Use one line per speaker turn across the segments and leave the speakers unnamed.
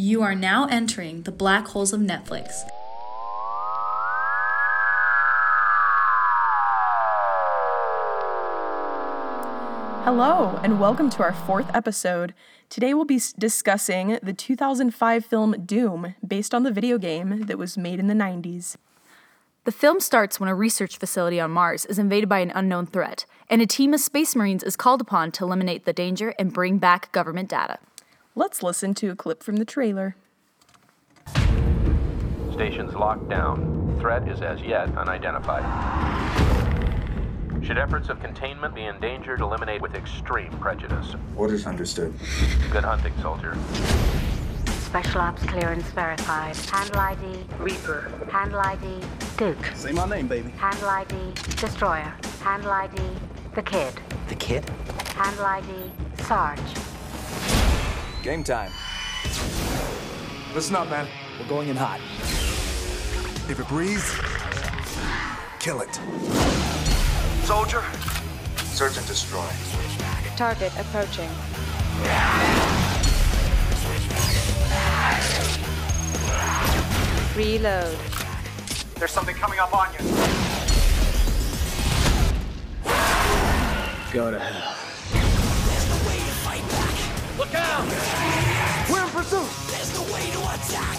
You are now entering the black holes of Netflix.
Hello, and welcome to our fourth episode. Today we'll be discussing the 2005 film Doom, based on the video game that was made in the 90s.
The film starts when a research facility on Mars is invaded by an unknown threat, and a team of space marines is called upon to eliminate the danger and bring back government data.
Let's listen to a clip from the trailer.
Stations locked down. Threat is as yet unidentified. Should efforts of containment be endangered, eliminate with extreme prejudice.
Orders understood.
Good hunting, soldier.
Special Ops clearance verified. Handle ID, Reaper. Handle ID, Duke.
Say my name, baby.
Handle ID, Destroyer. Handle ID, The Kid.
The kid?
Handle ID, Sarge.
Game time.
Listen up, man.
We're going in hot.
If it breathes, kill it. Soldier, search and destroy.
Target approaching. Reload.
There's something coming up on you.
Go to hell.
We're in pursuit. There's no way to attack!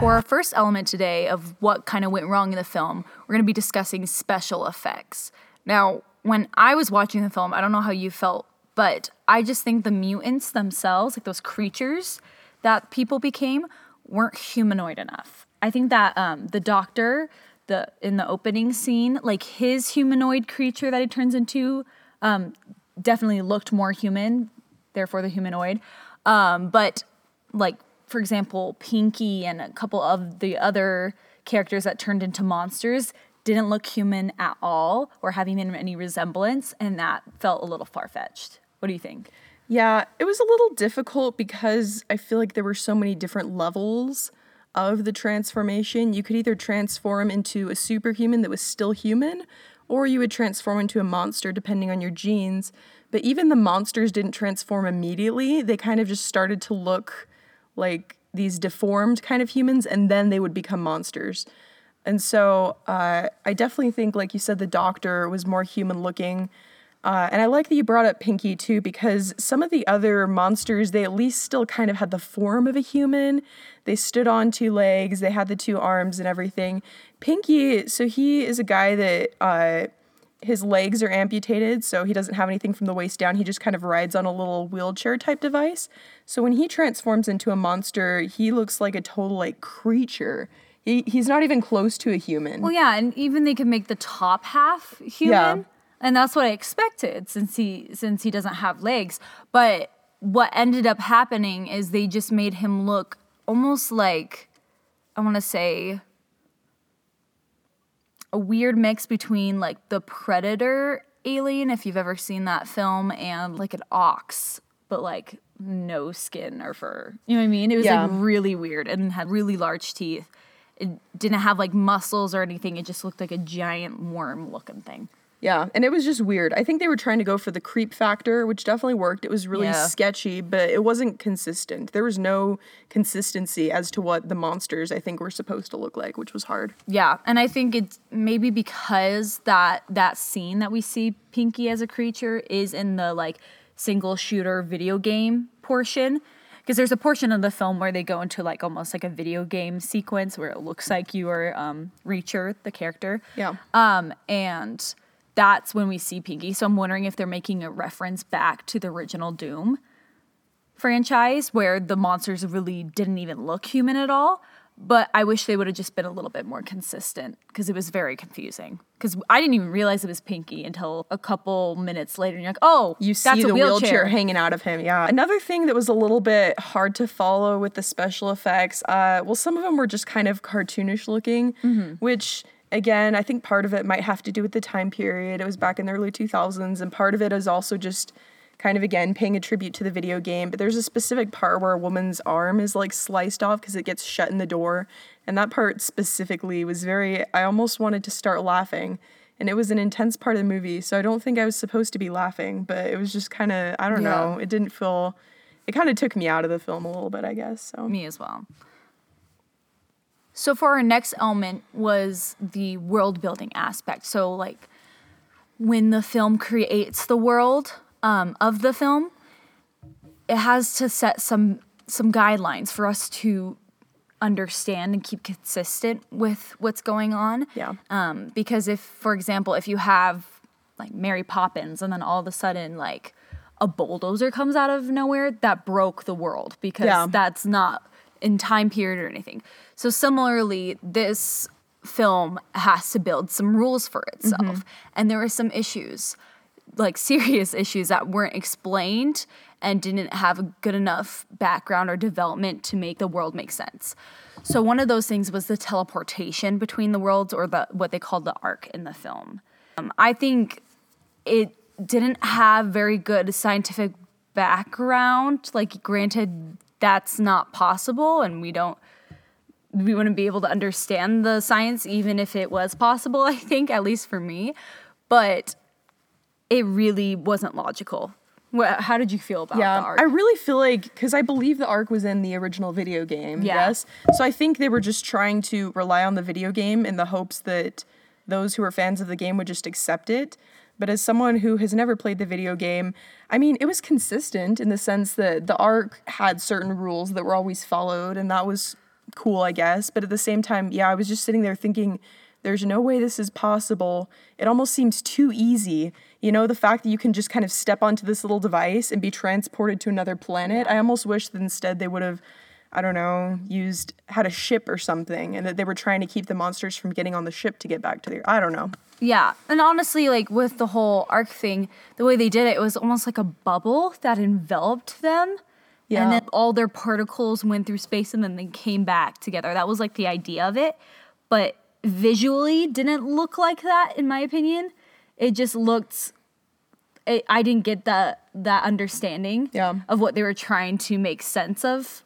For our first element today of what kind of went wrong in the film, we're going to be discussing special effects. Now, when I was watching the film, I don't know how you felt, but I just think the mutants themselves, like those creatures that people became, weren't humanoid enough. I think that um, the doctor, the in the opening scene, like his humanoid creature that he turns into, um, definitely looked more human, therefore the humanoid. Um, but like for example, Pinky and a couple of the other characters that turned into monsters didn't look human at all or have even any resemblance, and that felt a little far fetched. What do you think?
Yeah, it was a little difficult because I feel like there were so many different levels of the transformation. You could either transform into a superhuman that was still human, or you would transform into a monster depending on your genes. But even the monsters didn't transform immediately, they kind of just started to look like these deformed kind of humans, and then they would become monsters. And so uh, I definitely think, like you said, the doctor was more human looking. Uh, and I like that you brought up Pinky too, because some of the other monsters, they at least still kind of had the form of a human. They stood on two legs, they had the two arms and everything. Pinky, so he is a guy that uh, his legs are amputated, so he doesn't have anything from the waist down. He just kind of rides on a little wheelchair type device. So when he transforms into a monster, he looks like a total like creature. He, he's not even close to a human.
Well, yeah, and even they could make the top half human, and that's what I expected since he since he doesn't have legs. But what ended up happening is they just made him look almost like I want to say a weird mix between like the predator alien if you've ever seen that film and like an ox but like no skin or fur. You know what i mean? It was
Yeah.
like really weird and had really large teeth. It didn't have like muscles or anything. It just looked like a giant worm looking thing
Yeah, and it was just weird. I think they were trying to go for the creep factor, which definitely worked. It was really
Yeah.
sketchy, but it wasn't consistent. There was no consistency as to what the monsters I think were supposed to look like, which was hard.
Yeah, and I think it's maybe because that that scene that we see Pinky as a creature is in the like single shooter video game portion. Because there's a portion of the film where they go into like almost like a video game sequence where it looks like you are um, Reacher, the character.
Yeah.
Um, and that's when we see Pinky. So I'm wondering if they're making a reference back to the original Doom franchise where the monsters really didn't even look human at all. But I wish they would have just been a little bit more consistent because it was very confusing. Because I didn't even realize it was Pinky until a couple minutes later. And you're like, oh,
You see
that's
the
a
wheelchair.
wheelchair.
hanging out of him. Yeah. Another thing that was a little bit hard to follow with the special effects, uh, well, some of them were just kind of cartoonish looking,
Mm-hmm.
which again, I think part of it might have to do with the time period. It was back in the early 2000s, and part of it is also just kind of again paying a tribute to the video game. But there's a specific part where a woman's arm is like sliced off because it gets shut in the door. And that part specifically was very, I almost wanted to start laughing. And it was an intense part of the movie. So I don't think I was supposed to be laughing, but it was just kind of, I don't
Yeah.
know, it didn't feel, it kind of took me out of the film a little bit, I guess. So
Me as well. So for our next element was the world building aspect. So like when the film creates the world um, of the film, it has to set some some guidelines for us to understand and keep consistent with what's going on.
Yeah.
Um, because if, for example, if you have like Mary Poppins and then all of a sudden like a bulldozer comes out of nowhere, that broke the world because
Yeah.
that's not in time period or anything. So similarly, this film has to build some rules for itself. And there are some issues, like serious issues that weren't explained and didn't have a good enough background or development to make the world make sense. So one of those things was the teleportation between the worlds or the what they called the ark in the film. Um, I think it didn't have very good scientific background. Like granted that's not possible and we don't we wouldn't be able to understand the science even if it was possible, I think, at least for me. But it really wasn't logical. How did you feel about
yeah,
the ark?
I really feel like because I believe the ark was in the original video game.
Yeah.
Yes, so I think they were just trying to rely on the video game in the hopes that those who are fans of the game would just accept it. But as someone who has never played the video game, I mean, it was consistent in the sense that the ark had certain rules that were always followed, and that was cool, I guess. But at the same time, yeah, I was just sitting there thinking, there's no way this is possible. It almost seems too easy. You know, the fact that you can just kind of step onto this little device and be transported to another planet. I almost wish that instead they would have, I don't know, used, had a ship or something, and that they were trying to keep the monsters from getting on the ship to get back to their, I don't know.
Yeah, and honestly, like with the whole ark thing, the way they did it, it was almost like a bubble that enveloped them.
Yeah.
And then all their particles went through space and then they came back together. That was like the idea of it. But visually didn't look like that, in my opinion. It just looked it, I didn't get that that understanding
Yeah.
of what they were trying to make sense of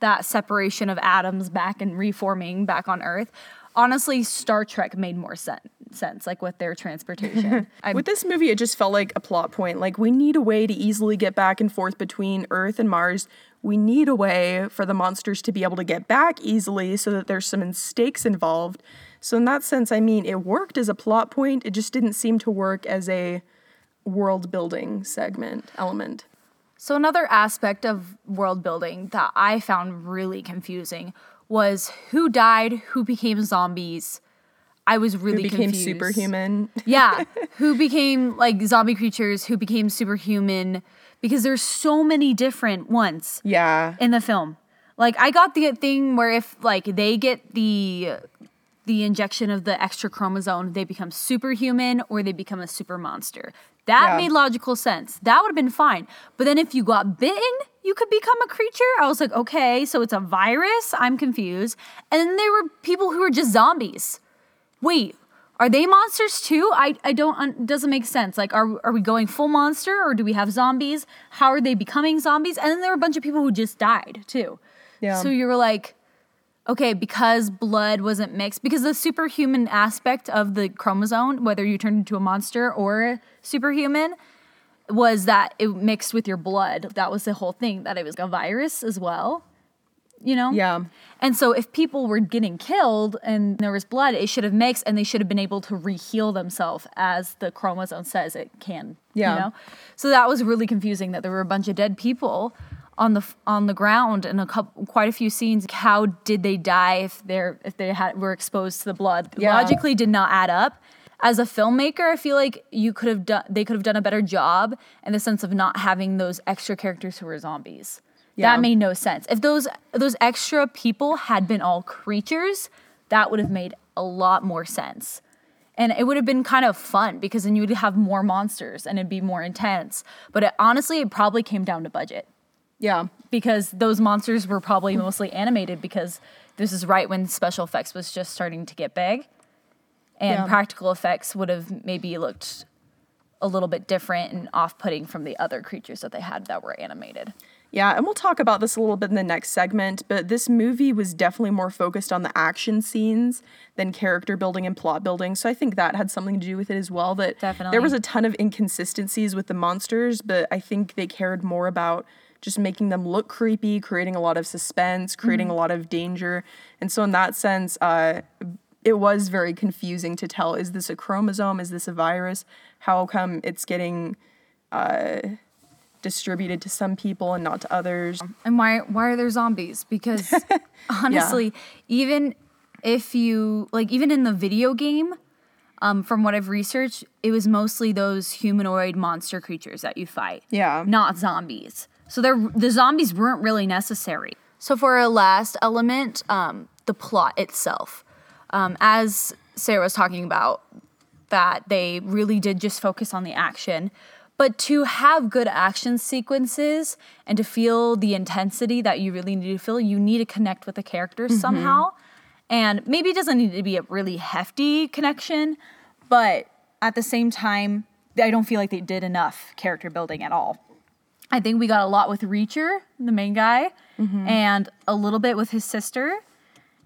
that separation of atoms back and reforming back on Earth. Honestly, Star Trek made more sen- sense, like with their transportation.
With this movie, it just felt like a plot point. Like, we need a way to easily get back and forth between Earth and Mars. We need a way for the monsters to be able to get back easily so that there's some stakes involved. So, in that sense, I mean, it worked as a plot point. It just didn't seem to work as a world building segment element.
So another aspect of world building that I found really confusing was who died, who became zombies. I was really confused
Who became
confused.
superhuman.
yeah, who became like zombie creatures, who became superhuman because there's so many different ones
yeah.
in the film. Like I got the thing where if like they get the the injection of the extra chromosome, they become superhuman or they become a super monster. That
Yeah.
made logical sense. That would have been fine. But then if you got bitten, you could become a creature. I was like, okay, so it's a virus. I'm confused. And then there were people who were just zombies. Wait, are they monsters too? I, I don't un- doesn't make sense. Like, are are we going full monster or do we have zombies? How are they becoming zombies? And then there were a bunch of people who just died too.
Yeah.
So you were like, okay, because blood wasn't mixed, because the superhuman aspect of the chromosome, whether you turned into a monster or a superhuman, was that it mixed with your blood. That was the whole thing. That it was a virus as well. You know.
Yeah.
And so if people were getting killed and there was blood, it should have mixed and they should have been able to reheal themselves as the chromosome says it can.
Yeah.
You know? So that was really confusing that there were a bunch of dead people on the on the ground in a couple quite a few scenes. How did they die if they're if they had were exposed to the blood?
Yeah.
Logically did not add up. As a filmmaker, I feel like you could have done they could have done a better job in the sense of not having those extra characters who were zombies.
Yeah.
That made no sense. If those those extra people had been all creatures, that would have made a lot more sense. And it would have been kind of fun because then you would have more monsters and it'd be more intense. But it, honestly, it probably came down to budget
Yeah.
because those monsters were probably mostly animated because this is right when special effects was just starting to get big. And
Yeah.
practical effects would have maybe looked a little bit different and off-putting from the other creatures that they had that were animated.
Yeah, and we'll talk about this a little bit in the next segment, but this movie was definitely more focused on the action scenes than character building and plot building. So I think that had something to do with it as well. That
Definitely.
there was a ton of inconsistencies with the monsters, but I think they cared more about just making them look creepy, creating a lot of suspense, creating a lot of danger. And so in that sense, uh, it was very confusing to tell is this a chromosome? Is this a virus? How come it's getting uh, distributed to some people and not to others?
And why why are there zombies? Because honestly, even if you like even in the video game, um, from what I've researched, it was mostly those humanoid monster creatures that you fight.
Yeah.
Not zombies. So they're the zombies weren't really necessary. So for our last element, um, the plot itself. Um, as Sarah was talking about, that they really did just focus on the action. But to have good action sequences and to feel the intensity that you really need to feel, you need to connect with the characters somehow. And maybe it doesn't need to be a really hefty connection, but at the same time, I don't feel like they did enough character building at all. I think we got a lot with Reacher, the main guy, mm-hmm. and a little bit with his sister,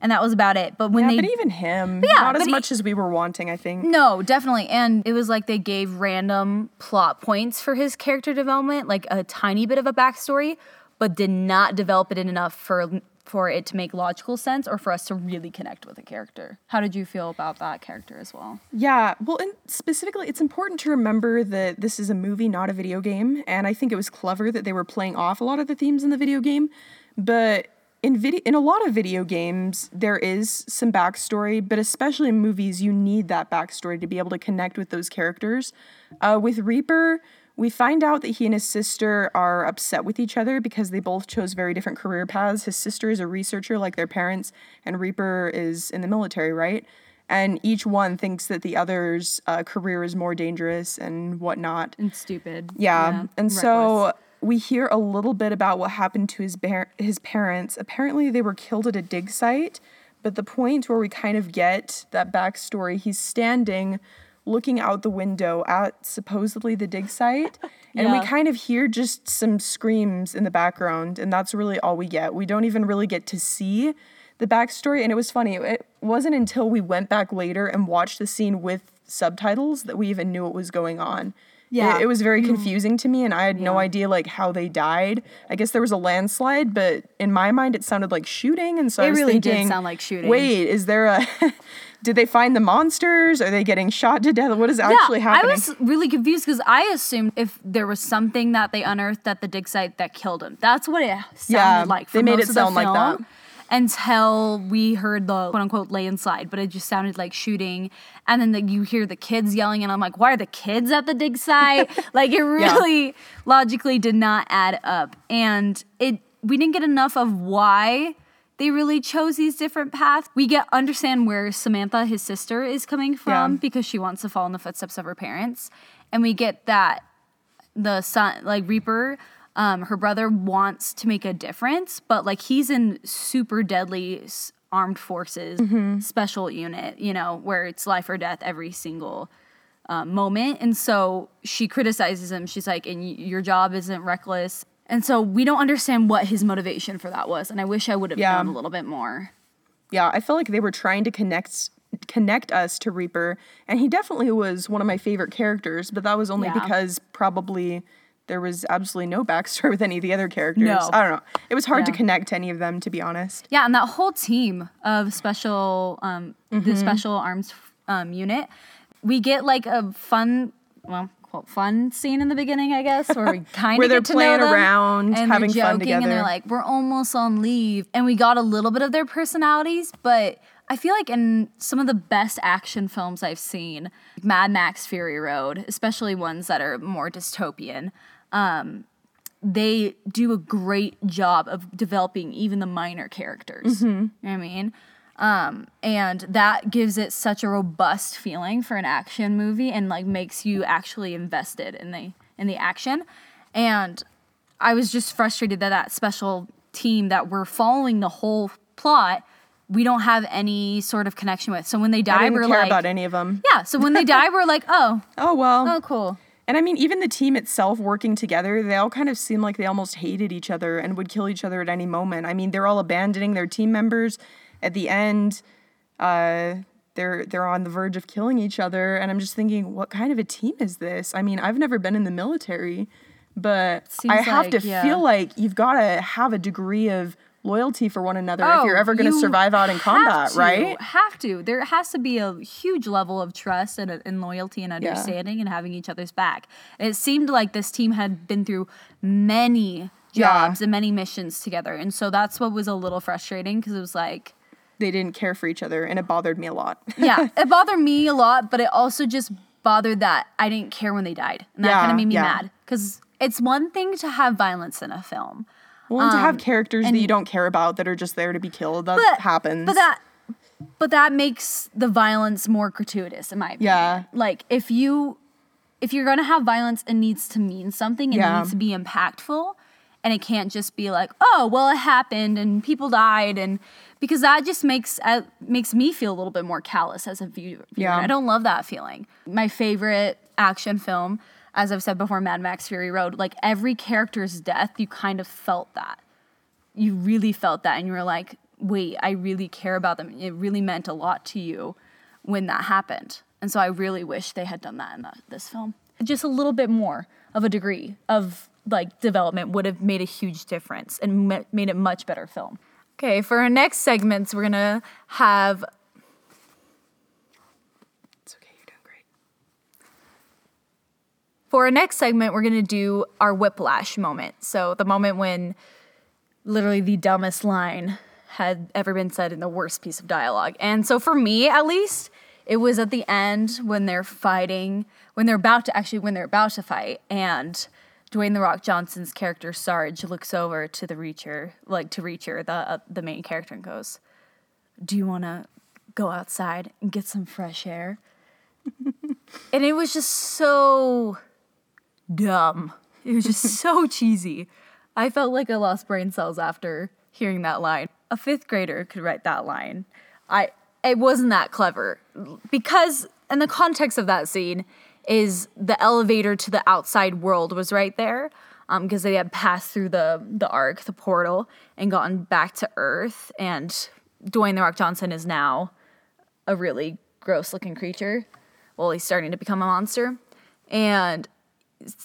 and that was about it. But when
Yeah,
they
but even him,
yeah,
not as
but e-
much as we were wanting, I think.
no, definitely. And it was like they gave random plot points for his character development, like a tiny bit of a backstory, but did not develop it enough for for it to make logical sense or for us to really connect with a character. How did you feel about that character as well?
Yeah, well, and specifically, it's important to remember that this is a movie, not a video game. And I think it was clever that they were playing off a lot of the themes in the video game. But in video, in a lot of video games, there is some backstory, but especially in movies, you need that backstory to be able to connect with those characters. Uh, with Reaper, we find out that he and his sister are upset with each other because they both chose very different career paths. His sister is a researcher like their parents, and Reaper is in the military, right? And each one thinks that the other's uh, career is more dangerous and whatnot.
And stupid.
Yeah. and so we hear a little bit about what happened to his bar- his parents. Apparently, they were killed at a dig site. But the point where we kind of get that backstory, he's standing looking out the window at supposedly the dig site. And we kind of hear just some screams in the background. And that's really all we get. We don't even really get to see the backstory. And it was funny. It wasn't until we went back later and watched the scene with subtitles that we even knew what was going on.
Yeah.
It, it was very mm-hmm. confusing to me and I had no idea like how they died. I guess there was a landslide, but in my mind it sounded like shooting and so I
It
was
really did
thinking,
sound like shooting.
Wait, is there a did they find the monsters? Are they getting shot to death? What is actually happening?
I was really confused because I assumed if there was something that they unearthed at the dig site that killed him. That's what it sounded
Yeah,
like.
They made it
the
sound like that.
Until we heard the quote unquote landslide, but it just sounded like shooting. And then the, you hear the kids yelling, and I'm like, why are the kids at the dig site? like it really logically did not add up. And it we didn't get enough of why they really chose these different paths. We get understand where Samantha, his sister, is coming from
Yeah.
because she wants to follow in the footsteps of her parents, and we get that the son, like Reaper, um, her brother wants to make a difference, but like he's in super deadly armed forces special unit, you know, where it's life or death every single uh, moment. And so she criticizes him. She's like, and y- your job isn't reckless. And so we don't understand what his motivation for that was. And I wish I would have
Yeah.
known a little bit more.
yeah, I felt like they were trying to connect connect us to Reaper, and he definitely was one of my favorite characters. But that was only
Yeah.
because probably there was absolutely no backstory with any of the other characters.
No.
I don't know. It was hard to connect to any of them, to be honest.
Yeah, and that whole team of special, um,
Mm-hmm.
the special arms um, unit, we get like a fun, well, quote fun scene in the beginning, I guess, where we kind of get to
playing
know them,
around,
and
having
they're
fun
joking, and they're like, "We're almost on leave," and we got a little bit of their personalities, but. I feel like in some of the best action films I've seen, Mad Max Fury Road, especially ones that are more dystopian, um, they do a great job of developing even the minor characters. You know what I mean? Um, and that gives it such a robust feeling for an action movie and like makes you actually invested in the in the action. And I was just frustrated that that special team that we're following the whole plot, we don't have any sort of connection with. So when they die, we're
care
like,
about any of them.
yeah. So when they die, we're like, oh,
Oh well.
oh, cool.
And I mean, even the team itself working together, they all kind of seem like they almost hated each other and would kill each other at any moment. I mean, they're all abandoning their team members at the end. Uh, they're they're on the verge of killing each other, and I'm just thinking, what kind of a team is this? I mean, I've never been in the military, but
Seems
I have
like,
to
yeah.
feel like you've got to have a degree of loyalty for one another if you're
Oh,
ever going to survive out in combat,
to,
right?
Have to. There has to be a huge level of trust and, and loyalty and understanding and having each other's back. And it seemed like this team had been through many
Yeah.
jobs and many missions together, and so that's what was a little frustrating because it was like.
They didn't care for each other, and it bothered me a lot.
yeah, it bothered me a lot, but it also just bothered that I didn't care when they died, and that kind of made me
yeah.
mad because it's one thing to have violence in a film,
Well, and to have
Um,
characters that you don't care about that are just there to be killed, that
but
happens.
But that, but that makes the violence more gratuitous, in my opinion.
Yeah.
Like if you, if you're gonna have violence, it needs to mean something. It
Yeah.
needs to be impactful, and it can't just be like, oh, well, it happened and people died, and because that just makes uh, makes me feel a little bit more callous as a viewer.
Yeah.
I don't love that feeling. My favorite action film. As I've said before, Mad Max Fury Road, like every character's death, you kind of felt that you really felt that and you were like, wait, I really care about them. It really meant a lot to you when that happened. And so I really wish they had done that in the, this film. Just a little bit more of a degree of like development would have made a huge difference and ma- made it much better film. Okay, for our next segments, we're gonna have
it's okay, you're doing great.
for our next segment, we're gonna do our whiplash moment. So the moment when literally the dumbest line had ever been said in the worst piece of dialogue. And so for me, at least, it was at the end when they're fighting, when they're about to actually when they're about to fight, and Dwayne the Rock Johnson's character Sarge looks over to the Reacher, like to Reacher, the uh, the main character, and goes, "Do you want to go outside and get some fresh air?" and it was just so dumb. It was just so cheesy. I felt like I lost brain cells after hearing that line. A fifth grader could write that line. I it wasn't that clever because in the context of that scene is the elevator to the outside world was right there because they had passed through the the ark, the portal, and gotten back to Earth. And Dwayne the Rock Johnson is now a really gross looking creature. Well, he's starting to become a monster, and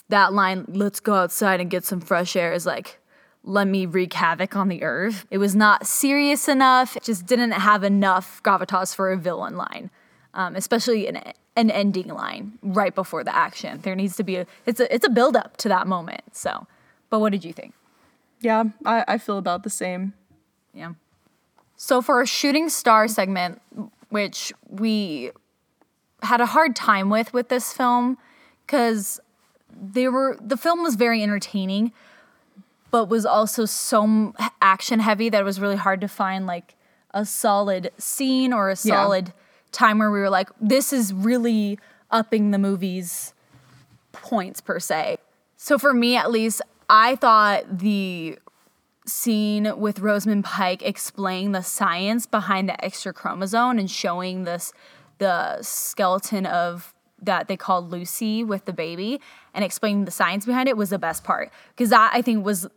that line, let's go outside and get some fresh air, is like, let me wreak havoc on the earth. It was not serious enough. It just didn't have enough gravitas for a villain line, um, especially an, an ending line right before the action. There needs to be a, it's a, it's a build up to that moment. So, but what did you think?
Yeah, I, I feel about the same.
Yeah. So for our shooting star segment, which we had a hard time with with this film, because they were the film was very entertaining, but was also so action heavy that it was really hard to find like a solid scene or a solid time where we were like, this is really upping the movie's points per se. So for me at least, I thought the scene with Rosamund Pike explaining the science behind the extra chromosome and showing this the skeleton of that they called Lucy with the baby and explaining the science behind it was the best part because that I think was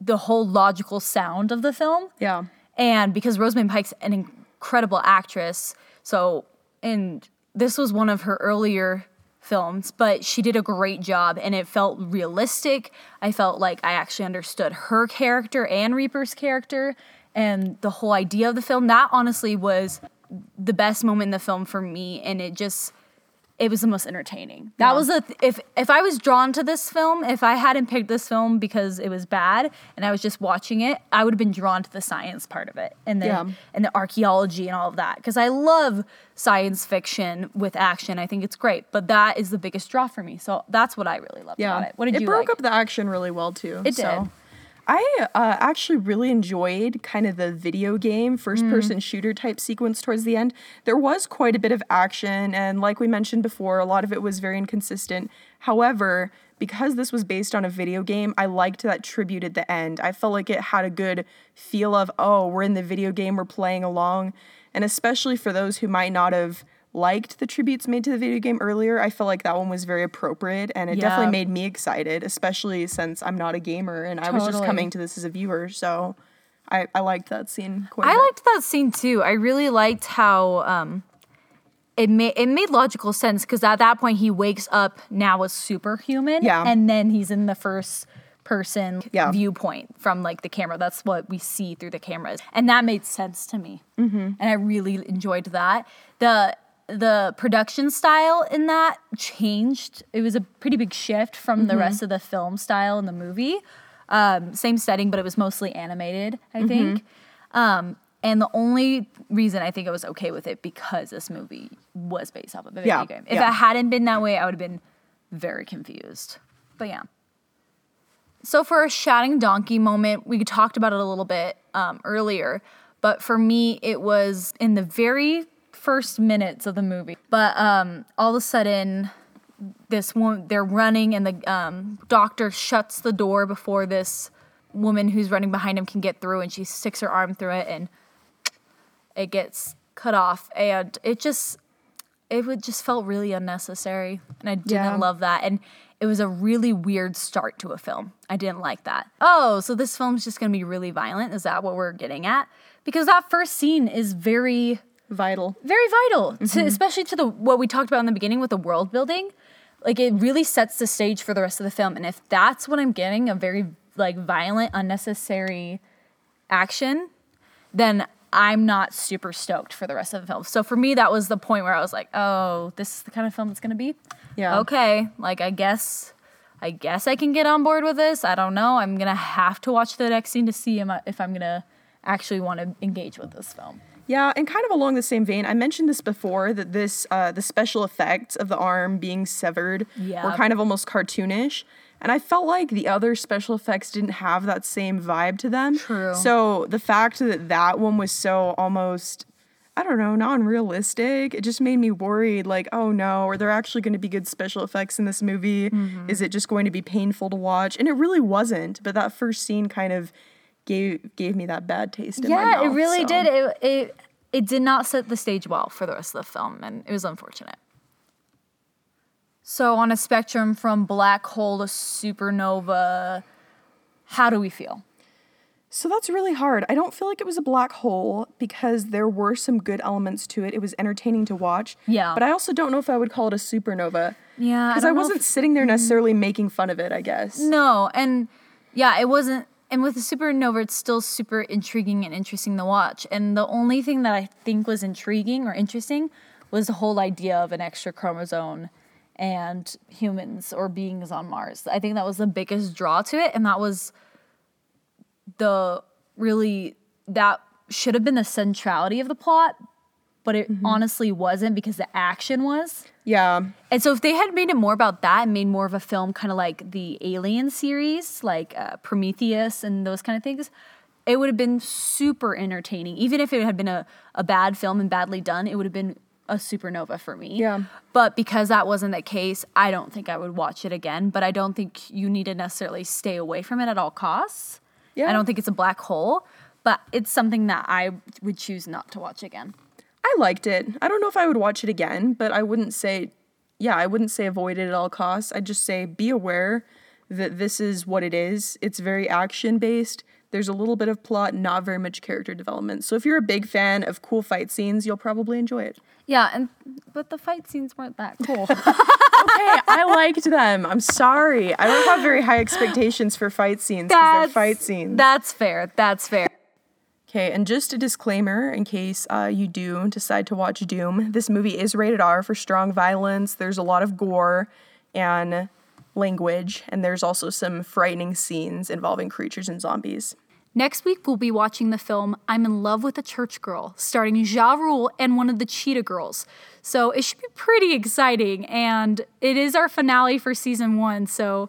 the whole logical sound of the film.
Yeah.
And because Rosamund Pike's an incredible actress, so and this was one of her earlier films, but she did a great job and it felt realistic. I felt like I actually understood her character and Reaper's character and the whole idea of the film. That honestly was the best moment in the film for me and it just it was the most entertaining. That
Yeah.
was a th- if if I was drawn to this film, if I hadn't picked this film because it was bad and I was just watching it, I would have been drawn to the science part of it and the
Yeah.
and the archaeology and all of that because I love science fiction with action. I think it's great, but that is the biggest draw for me. So that's what I really loved
Yeah.
about it. What did
it
you
broke
like?
up the action really well too.
It
so.
did.
I uh, actually really enjoyed kind of the video game first person shooter type sequence towards the end. There was quite a bit of action, and like we mentioned before, a lot of it was very inconsistent. However, because this was based on a video game, I liked that tribute at the end. I felt like it had a good feel of, oh, we're in the video game, we're playing along. And especially for those who might not have liked the tributes made to the video game earlier. I felt like that one was very appropriate and it
Yeah.
definitely made me excited, especially since I'm not a gamer and I was just coming to this as a viewer. So I, I liked that scene quite a
I
bit.
I liked that scene too. I really liked how um, it made it made logical sense because at that point he wakes up now a superhuman,
Yeah.
and then he's in the first person
Yeah.
viewpoint from like the camera. That's what we see through the cameras, and that made sense to me. Mm-hmm. And I really enjoyed that. the The production style in that changed. It was a pretty big shift from the rest of the film style in the movie. Um, same setting, but it was mostly animated. I think. Um, and the only reason I think I was okay with it because this movie was based off of a video
Yeah,
game. If
yeah.
it hadn't been that way, I would have been very confused. But yeah. So for a shouting donkey moment, we talked about it a little bit um, earlier, but for me, it was in the very first minutes of the movie. But um, all of a sudden, this woman they're running, and the um, doctor shuts the door before this woman who's running behind him can get through, and she sticks her arm through it, and it gets cut off, and it just it would just felt really unnecessary, and I didn't
Yeah.
love that, and it was a really weird start to a film. I didn't like that. Oh, so this film's just gonna be really violent? Is that what we're getting at? Because that first scene is very
Vital.
very vital, to, mm-hmm. especially to the what we talked about in the beginning with the world building. Like it really sets the stage for the rest of the film, and if that's what I'm getting, a very like violent, unnecessary action, then I'm not super stoked for the rest of the film. So for me, that was the point where I was like, oh, this is the kind of film it's gonna be.
Yeah.
Okay, like I guess. I guess I can get on board with this. I don't know. I'm gonna have to watch the next scene to see if I'm gonna actually want to engage with this film.
Yeah, and kind of along the same vein, I mentioned this before that this uh, the special effects of the arm being severed were kind of almost cartoonish, and I felt like the other special effects didn't have that same vibe to them.
True.
So the fact that that one was so almost, I don't know, non-realistic, it just made me worried. Like, oh no, are there actually going to be good special effects in this movie?
Mm-hmm.
Is it just going to be painful to watch? And it really wasn't. But that first scene kind of gave gave me that bad taste in my
yeah,
mouth.
it really
so.
did. It, it it did not set the stage well for the rest of the film, and it was unfortunate. So, on a spectrum from black hole to supernova, how do we feel?
So that's really hard. I don't feel like it was a black hole because there were some good elements to it. It was entertaining to watch.
Yeah.
But I also don't know if I would call it a supernova.
Yeah,
Because I,
don't
wasn't
if- Mm-hmm.
sitting there necessarily making fun of it, I guess.
No, and yeah, it wasn't. And with the supernova, it's still super intriguing and interesting to watch. And the only thing that I think was intriguing or interesting was the whole idea of an extra chromosome and humans or beings on Mars. I think that was the biggest draw to it, and that was the really that should have been the centrality of the plot, but it honestly wasn't because the action was.
Yeah.
And so if they had made it more about that and made more of a film kind of like the Alien series, like uh, Prometheus and those kind of things, it would have been super entertaining. Even if it had been a, a bad film and badly done, it would have been a supernova for me.
Yeah.
But because that wasn't the case, I don't think I would watch it again. But I don't think you need to necessarily stay away from it at all costs.
Yeah.
I don't think it's a black hole, but it's something that I would choose not to watch again.
I liked it. I don't know if I would watch it again, but I wouldn't say, yeah, I wouldn't say avoid it at all costs. I'd just say be aware that this is what it is. It's very action based. There's a little bit of plot, not very much character development. So if you're a big fan of cool fight scenes, you'll probably enjoy it.
Yeah, and but the fight scenes weren't that cool.
okay, I liked them. I'm sorry. I don't have very high expectations for fight scenes because they're fight scenes.
That's fair. That's fair.
Okay, and just a disclaimer in case uh, you do decide to watch Doom, this movie is rated R for strong violence. There's a lot of gore and language, and there's also some frightening scenes involving creatures and zombies.
Next week, we'll be watching the film I'm in Love with a Church Girl, starring Ja Rule and one of the Cheetah Girls. So it should be pretty exciting, and it is our finale for season one. So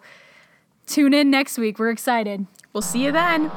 tune in next week. We're excited.
We'll see you then.